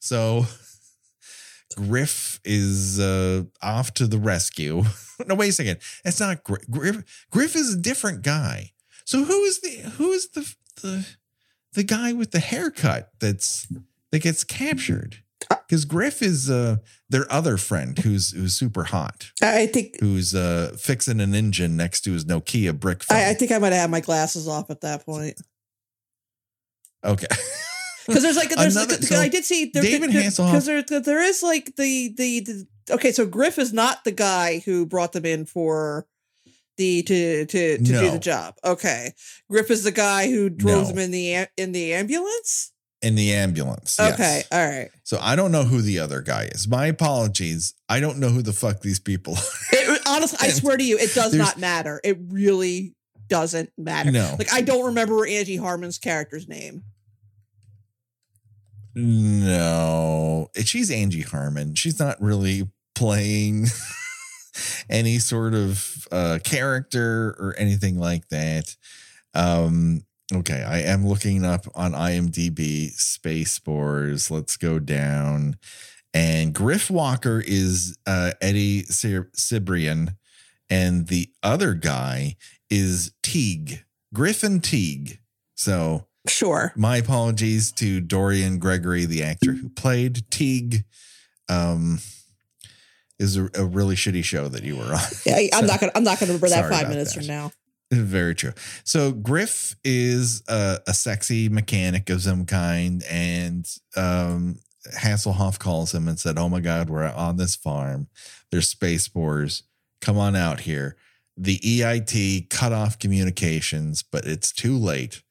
So Griff is uh, off to the rescue. no, wait a second. That's not Griff. Griff. Griff is a different guy. So who is the who is the the the guy with the haircut that's that gets captured? Because Griff is uh, their other friend who's who's super hot, I think who's uh, fixing an engine next to his Nokia brick phone. I, I think I might have had my glasses off at that point okay. because there's like there's Another- like, so I did see there, David Hasselhoff- because there there is like the, the the okay so Griff is not the guy who brought them in for the to to to do the job. Okay, Griff is the guy who drove No. them in the in the ambulance. In the ambulance. yes. Okay, all right. So I don't know who the other guy is. My apologies. I don't know who the fuck these people are. It, honestly, I swear to you, it does not matter. It really doesn't matter. No. Like I don't remember Angie Harmon's character's name. No, she's Angie Harmon. She's not really playing any sort of uh, character or anything like that. Um, okay, I am looking up on IMDb Space Spores. Let's go down. And Griff Walker is uh, Eddie Cibrian, and the other guy is Teague, Griffin Teague. So Sure. my apologies to Dorian Gregory, the actor who played Teague. Um, is a, a really shitty show that you were on. Yeah, I'm So, not gonna. I'm not gonna remember that five minutes that. from now. Very true. So Griff is a, a sexy mechanic of some kind, and um, Hasselhoff calls him and said, "Oh my God, we're on this farm. There's space spores. Come on out here." The EIT cut off communications, but it's too late.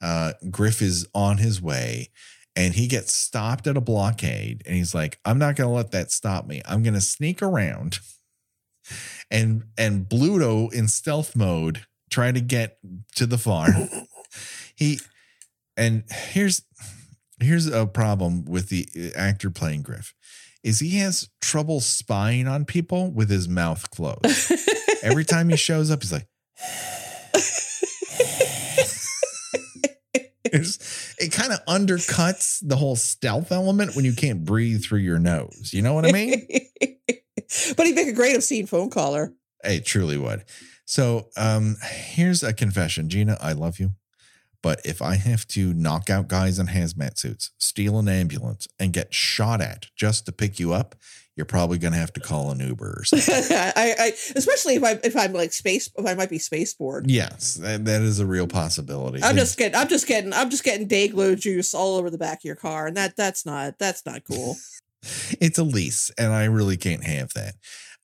Uh, Griff is on his way, and he gets stopped at a blockade, and he's like, "I'm not going to let that stop me. I'm going to sneak around." And and Bluto in stealth mode try to get to the farm. he and here's here's a problem with the uh, actor playing Griff is he has trouble spying on people with his mouth closed. Every time he shows up, he's like it kind of undercuts the whole stealth element when you can't breathe through your nose. You know what I mean? but he'd make a great obscene phone caller. It truly would. So um here's a confession. Gina, I love you. But if I have to knock out guys in hazmat suits, steal an ambulance, and get shot at just to pick you up, you're probably gonna have to call an Uber or something. I, I, especially if I if I'm like space, if I might be space spored. yes, that, that is a real possibility. I'm just getting, I'm just getting, I'm just getting day glow juice all over the back of your car, and that that's not that's not cool. it's a lease, and I really can't have that.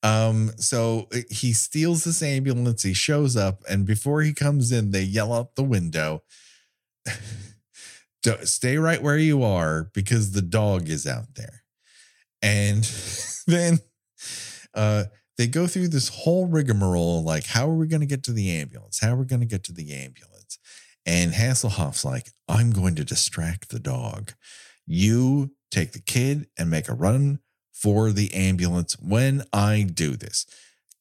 Um, so uh, he steals this ambulance, he shows up, and before he comes in, they yell out the window. "Don't- Stay right where you are because the dog is out there. And then uh they go through this whole rigmarole like, how are we going to get to the ambulance? How are we going to get to the ambulance? And Hasselhoff's like, I'm going to distract the dog. You take the kid and make a run for the ambulance when I do this.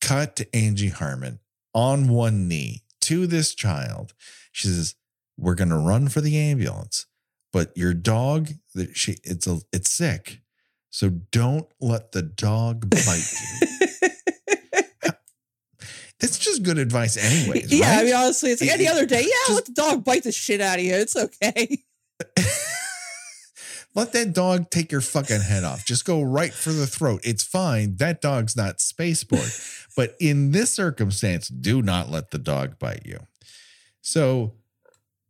Cut to Angie Harmon on one knee to this child. She says, We're gonna run for the ambulance, but your dog, that she it's a it's sick. So don't let the dog bite you. That's just good advice, anyways. yeah, I mean, honestly, it's like any other day. Yeah, just- let the dog bite the shit out of you. It's okay. Let that dog take your fucking head off. Just go right for the throat. It's fine. That dog's not space spored. but in this circumstance, do not let the dog bite you. So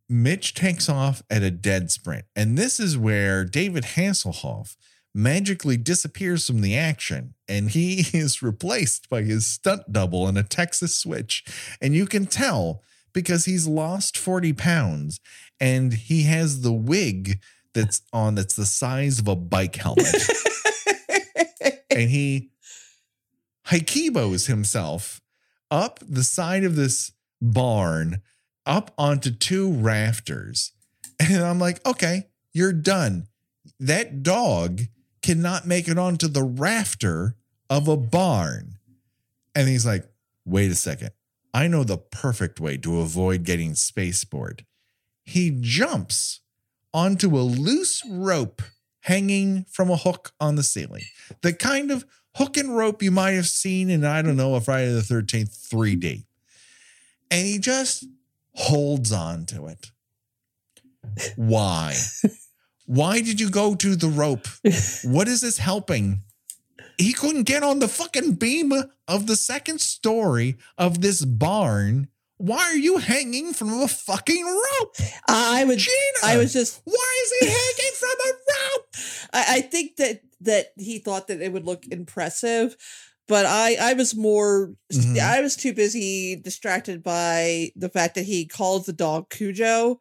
Mitch takes off at a dead sprint. And this is where David Hasselhoff magically disappears from the action and he is replaced by his stunt double in a Texas switch. And you can tell because he's lost 40 pounds and he has the wig that's on that's the size of a bike helmet. and he haikibos himself up the side of this barn up onto two rafters. And I'm like, okay, you're done. That dog cannot make it onto the rafter of a barn. And he's like, wait a second. I know the perfect way to avoid getting space spored. He jumps onto a loose rope hanging from a hook on the ceiling. The kind of hook and rope you might have seen in, I don't know, a Friday the 13th 3D. And he just holds on to it. Why? Why did you go to the rope? What is this helping? He couldn't get on the fucking beam of the second story of this barn. Why are you hanging from a fucking rope? I would. Gina, I was just. why is he hanging from a rope? I, I think that that he thought that it would look impressive, but I I was more. Mhm. I was too busy distracted by the fact that he calls the dog Cujo,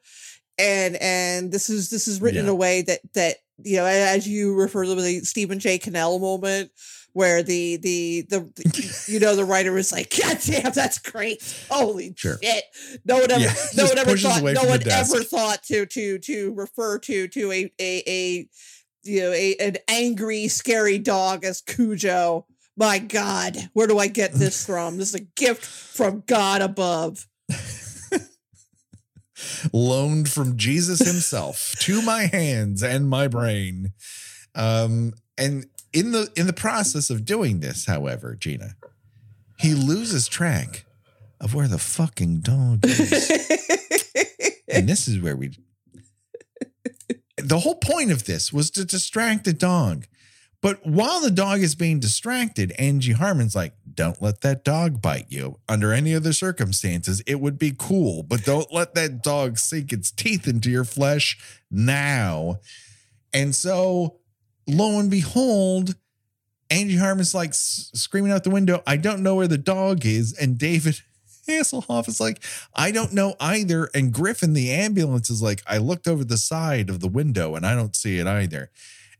and and this is this is written in a way that that you know as you refer to the Stephen J. Cannell moment. Where the, the the you know the writer was like, God damn, that's great! Holy Sure. shit! No one ever, Yeah, no one ever thought, no one ever thought to to to refer to to a a a you know a an angry scary dog as Cujo. My God, where do I get this from? This is a gift from God above. Loaned from Jesus himself to my hands and my brain. Um, and in the in the process of doing this, however, Gina, he loses track of where the fucking dog is. and this is where we the whole point of this was to distract the dog. But while the dog is being distracted angie harmon's like don't let that dog bite you. Under any other circumstances it would be cool but don't let that dog sink its teeth into your flesh now. And so lo and behold angie harmon's like screaming out the window i don't know where the dog is and david Hasselhoff is like, I don't know either. And Griffin, the ambulance, is like, I looked over the side of the window and I don't see it either.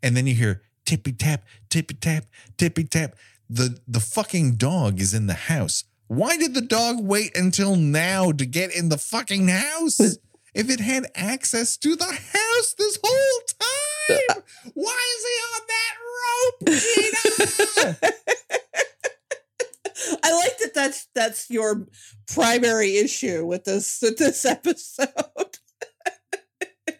And then you hear tippy tap, tippy tap, tippy tap. The the fucking dog is in the house. Why did the dog wait until now to get in the fucking house? If it had access to the house this whole time, why is he on that rope, Gina? I like that. That's that's your primary issue with this with this episode.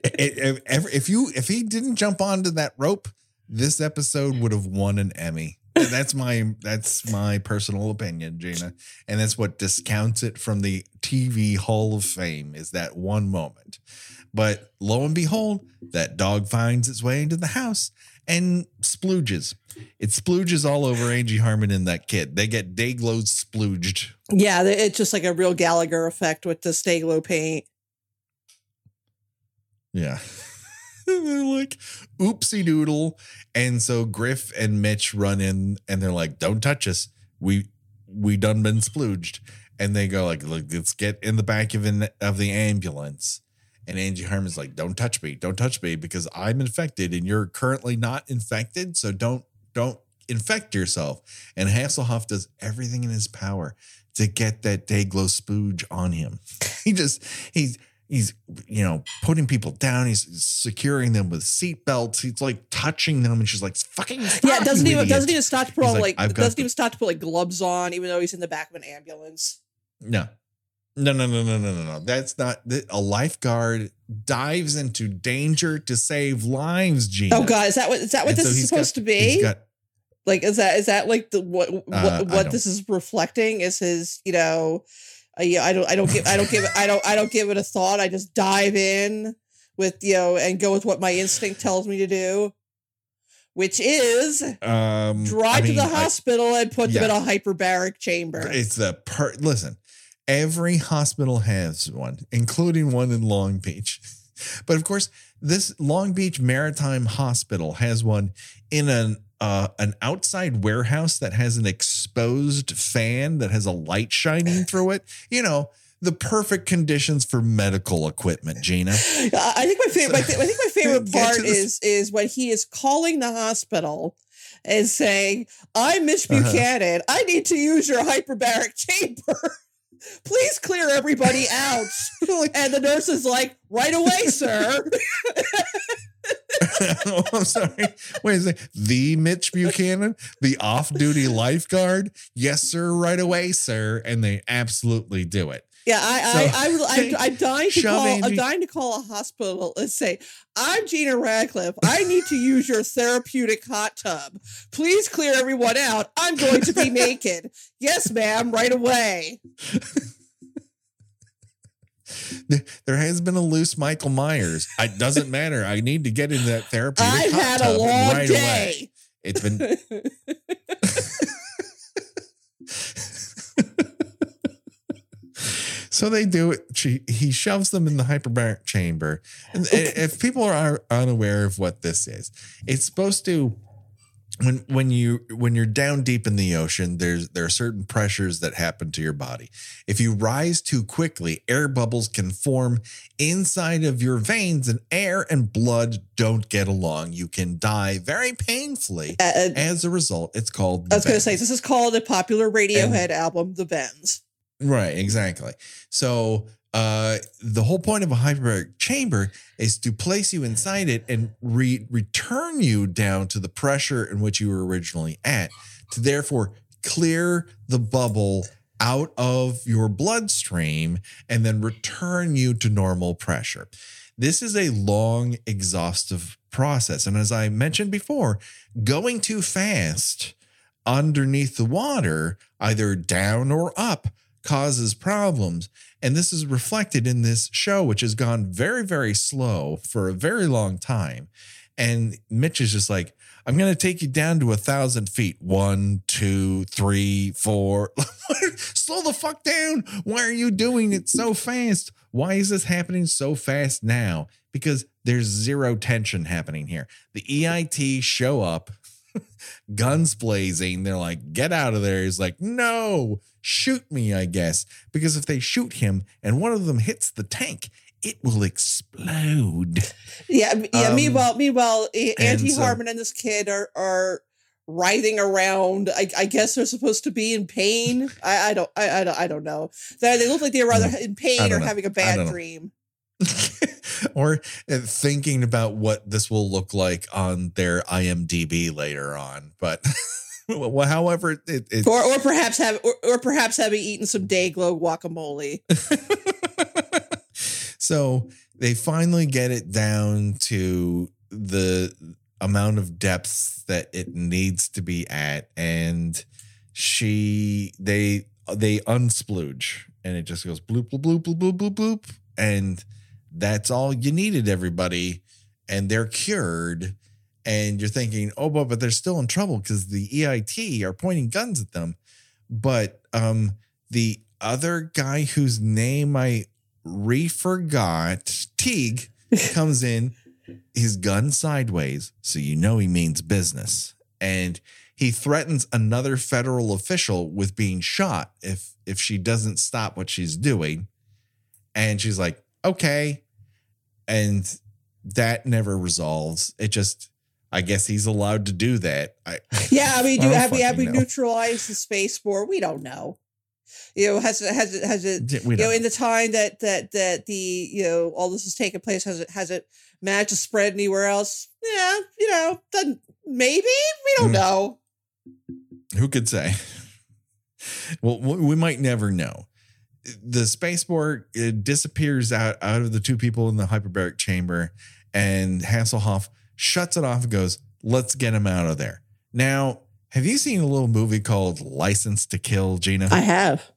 if, you if he didn't jump onto that rope, this episode would have won an Emmy. That's my that's my personal opinion, Gina, and that's what discounts it from the TV Hall of Fame is that one moment. But lo and behold, that dog finds its way into the house and splooges. It splooges all over Angie Harmon and that kid. They get day glows splooged. Yeah, it's just like a real Gallagher effect with the Dayglow paint. Yeah. they're like, oopsie doodle. And so Griff and Mitch run in and they're like, don't touch us. we we done been splooged and they go like Look, let's get in the back of an, of the ambulance and angie harmon's like don't touch me don't touch me because i'm infected and you're currently not infected so don't don't infect yourself and hasselhoff does everything in his power to get that dayglow spooge on him he just he's he's you know putting people down he's securing them with seat belts he's like touching them and she's like fucking yeah, doesn't even idiot." doesn't even stop to put on like, like, doesn't even stop to put like gloves on, even though he's in the back of an ambulance. No. No, no, no, no, no, no, no. That's not a lifeguard dives into danger to save lives, Gina. Oh god, is that what is that what And this so is supposed got- to be? Got like is that is that like the what what, Uh, what this is reflecting is his you know uh, yeah I don't I don't give I don't give I don't I don't give it a thought I just dive in with you know and go with what my instinct tells me to do which is um drive I mean, to the I- hospital and put them in a hyperbaric chamber it's the per listen, every hospital has one, including one in Long Beach. But of course, this Long Beach Maritime Hospital has one in an uh, an outside warehouse that has an exposed fan that has a light shining through it. You know, the perfect conditions for medical equipment, Gina. I think my favorite. I think my favorite part is is when he is calling the hospital and saying, "I'm Mitch Uh-huh. Buchanan. I need to use your hyperbaric chamber. Please clear everybody out." and the nurse is like, "Right away, sir." oh, I'm sorry. Wait a second. The Mitch Buchanan, the off duty lifeguard. Yes, sir. Right away, sir. And they absolutely do it. Yeah, I, So, I, I, I, I'm dying to call. I'm dying to call a hospital and say, "I'm Gina Radcliffe. I need to use your therapeutic hot tub. Please clear everyone out. I'm going to be naked. Yes, ma'am. Right away." There- has been a loose Michael Myers. It doesn't matter. I need to get into that therapeutic I've hot had a tub long right day. away. It's been So they do it. She, he shoves them in the hyperbaric chamber. And i- if people are unaware of what this is, it's supposed to when when you when you're down deep in the ocean, there's there are certain pressures that happen to your body. If you rise too quickly, air bubbles can form inside of your veins, and air and blood don't get along. You can die very painfully. Uh, uh, As a result, it's called. I was going to say this is called a popular Radiohead album, "The Bends." Right, exactly. So uh the whole point of a hyperbaric chamber is to place you inside it and re- return you down to the pressure in which you were originally at to therefore clear the bubble out of your bloodstream and then return you to normal pressure. This is a long, exhaustive process. And as I mentioned before, going too fast underneath the water, either down or up, causes problems. And this is reflected in this show, which has gone very, very slow for a very long time. And Mitch is just like, I'm going to take you down to a thousand feet. One, two, three, four. Slow the fuck down. Why are you doing it so fast? Why is this happening so fast now? Because there's zero tension happening here. The EIT show up, guns blazing. They're like, get out of there. He's like, no, shoot me, I guess. Because if they shoot him and one of them hits the tank, it will explode. Yeah, yeah. Um, meanwhile, meanwhile, Angie so- Harmon and this kid are are writhing around. I, I guess they're supposed to be in pain. I, I don't. I, I don't. I don't know. They, they look like they're rather in pain or know. having a bad dream. or uh, thinking about what this will look like on their IMDb later on. But well, however, it, it Or or perhaps have or, or perhaps having eaten some day Dayglow guacamole. so they finally get it down to the amount of depth that it needs to be at and she they they unsplooge and it just goes bloop bloop bloop bloop bloop bloop bloop and that's all you needed everybody and they're cured and you're thinking oh but but they're still in trouble because the EIT are pointing guns at them but um the other guy whose name I re-forgot, Teague, comes in, his gun sideways, so you know he means business. And he threatens another federal official with being shot if if she doesn't stop what she's doing. And she's like, "Okay." And that never resolves. It just I guess he's allowed to do that. I, Yeah, I mean, do don't have we have we neutralized the space spore? We don't know. You know, has it has it has it you know don't in the time that that that the you know all this has taken place has it has it managed to spread anywhere else? Yeah, you know, then maybe we don't Mm. know. Who could say? Well, we might never know. The space spore it disappears out, out of the two people in the hyperbaric chamber, and Hasselhoff shuts it off and goes, Let's get him out of there. Now, have you seen a little movie called License to Kill, Gina? I have.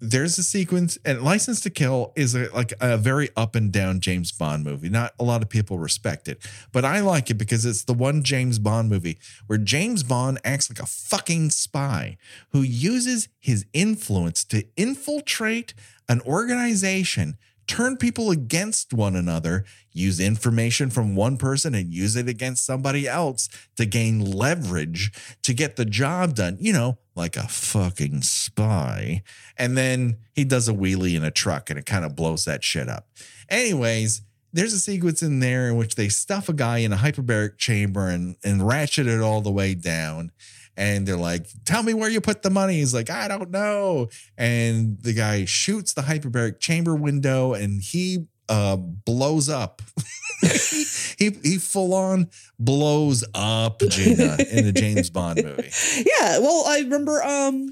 There's a sequence and license to kill is a, like a very up and down james bond movie. Not a lot of people respect it but i like it because it's the one james bond movie where james bond acts like a fucking spy who uses his influence to infiltrate an organization turn people against one another use information from one person and use it against somebody else to gain leverage to get the job done. You know like a fucking spy and then he does a wheelie in a truck and it kind of blows that shit up. Anyways, there's a sequence in there in which they stuff a guy in a hyperbaric chamber and, and ratchet it all the way down. And they're like, Tell me where you put the money. He's like, I don't know. And the guy shoots the hyperbaric chamber window and he uh blows up. he, he full on blows up Gina in the James Bond movie. Yeah, well, I remember um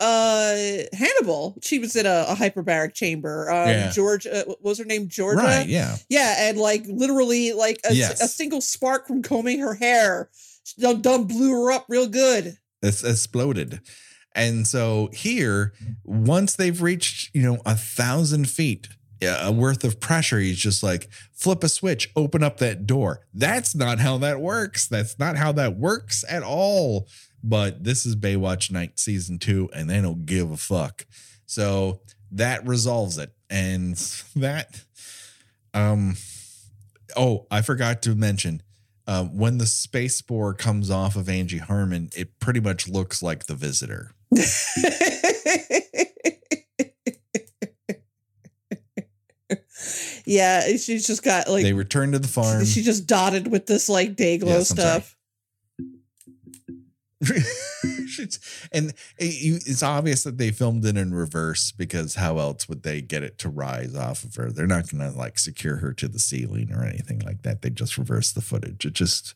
uh Hannibal. She was in a, a hyperbaric chamber. Um Yeah. George uh, what was her name? Georgia. Right, yeah. Yeah, and like literally like a, Yes. a single spark from combing her hair done, done blew her up real good. It's exploded. And so here, once they've reached, you know, a thousand feet uh, worth of pressure, he's just like, flip a switch, open up that door. That's not how that works. That's not how that works at all. But this is Baywatch Night season two, and they don't give a fuck. So that resolves it. And that, um, oh, I forgot to mention uh, when the space spore comes off of Angie Harmon, it pretty much looks like the visitor. yeah, she's just got like they return to the farm. she just dotted with this like day glow Yes, stuff. And it's obvious that they filmed it in reverse because how else would they get it to rise off of her? They're not going to like secure her to the ceiling or anything like that. They just reverse the footage. It just,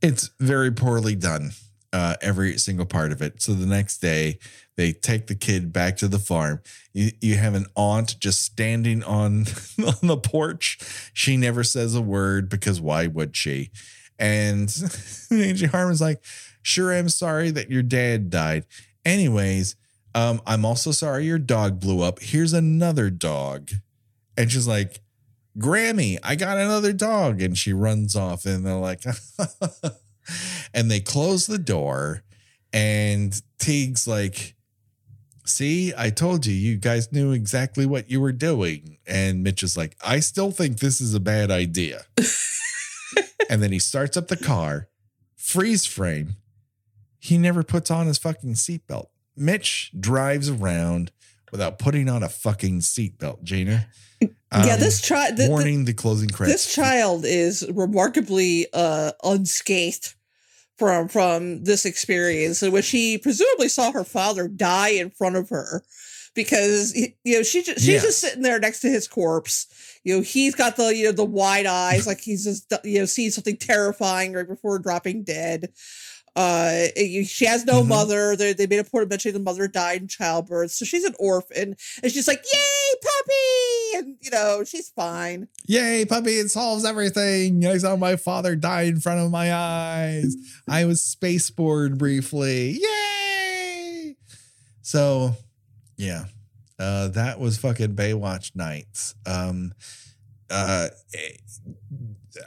it's very poorly done. Uh, every single part of it. So the next day, they take the kid back to the farm. You you have an aunt just standing on on the porch. She never says a word because why would she? And Angie Harmon's like, sure, I'm sorry that your dad died. Anyways, um, I'm also sorry your dog blew up. Here's another dog. And she's like, Grammy, I got another dog. And she runs off, and they're like, and they close the door. And Teague's like, See, I told you, you guys knew exactly what you were doing. And Mitch is like, I still think this is a bad idea. and then he starts up the car, freeze frame. He never puts on his fucking seatbelt. Mitch drives around without putting on a fucking seatbelt, Gina. yeah, Um, this child warning the closing credits. this child is remarkably uh unscathed from from this experience in which she presumably saw her father die in front of her because you know she just she's just sitting there next to his corpse. You know he's got the you know the wide eyes like he's just you know seeing something terrifying right before dropping dead uh she has no Mhm. mother they, they made a point of mentioning the mother died in childbirth so she's an orphan and she's like yay puppy and you know she's fine Yay, puppy, it solves everything. I saw my father die in front of my eyes. I was space spored briefly. Yay. So, yeah. Uh, that was fucking Baywatch nights. Um, uh, eh,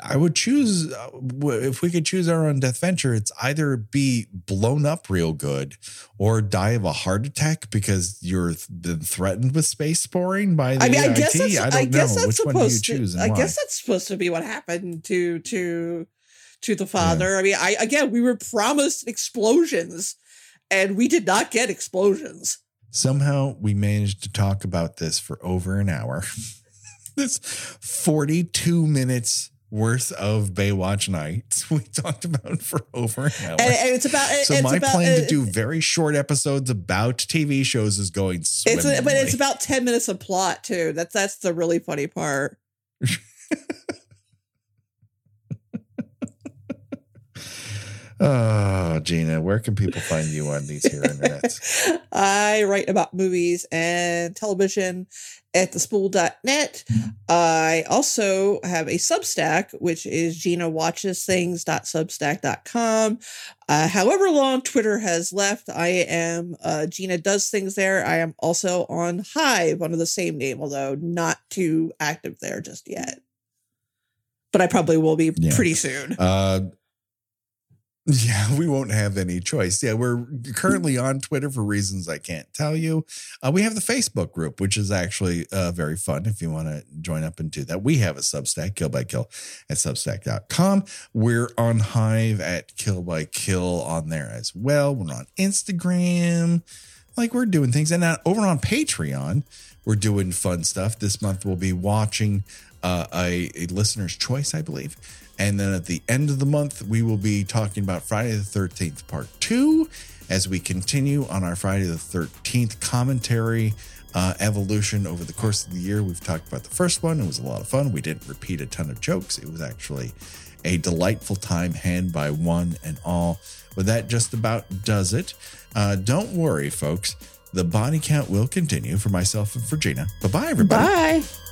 I would choose uh, if we could choose our own death venture. It's either be blown up real good, or die of a heart attack because you're been threatened with space sporing by the I mean, I guess that's, I I, don't guess know that's which one do you supposed choose to. I why. guess that's supposed to be what happened to to to the father. Yeah. I mean, I again, we were promised explosions, and we did not get explosions. Somehow, we managed to talk about this for over an hour. this forty-two minutes worth of Baywatch nights we talked about for over an hour. And, and it's about so it's my about, plan uh, to do very short episodes about TV shows is going It's a, but it's about ten minutes of plot too. That's that's the really funny part. Oh, Gina, where can people find you on these here internets? I write about movies and television at thespool.net. I also have a Substack, which is Gina watches things.substack.com. Uh, however long Twitter has left, I am uh, Gina does things there. I am also on Hive under the same name, although not too active there just yet. But I probably will be yeah. pretty soon. Uh, yeah, we won't have any choice. Yeah, we're currently on Twitter for reasons I can't tell you. Uh, we have the Facebook group, which is actually uh, very fun if you want to join up and do that. We have a Substack, Kill by Kill at substack.com. We're on Hive at Kill by Kill on there as well. We're on Instagram. Like we're doing things. And now over on Patreon, we're doing fun stuff. This month we'll be watching uh, a, a listener's choice, I believe and then at the end of the month, we will be talking about Friday the 13th, part two, as we continue on our Friday the 13th commentary uh, evolution over the course of the year. We've talked about the first one, it was a lot of fun. We didn't repeat a ton of jokes, it was actually a delightful time hand by one and all. But that just about does it. Uh, don't worry, folks. The body count will continue for myself and for Gina. Bye bye, everybody. Bye.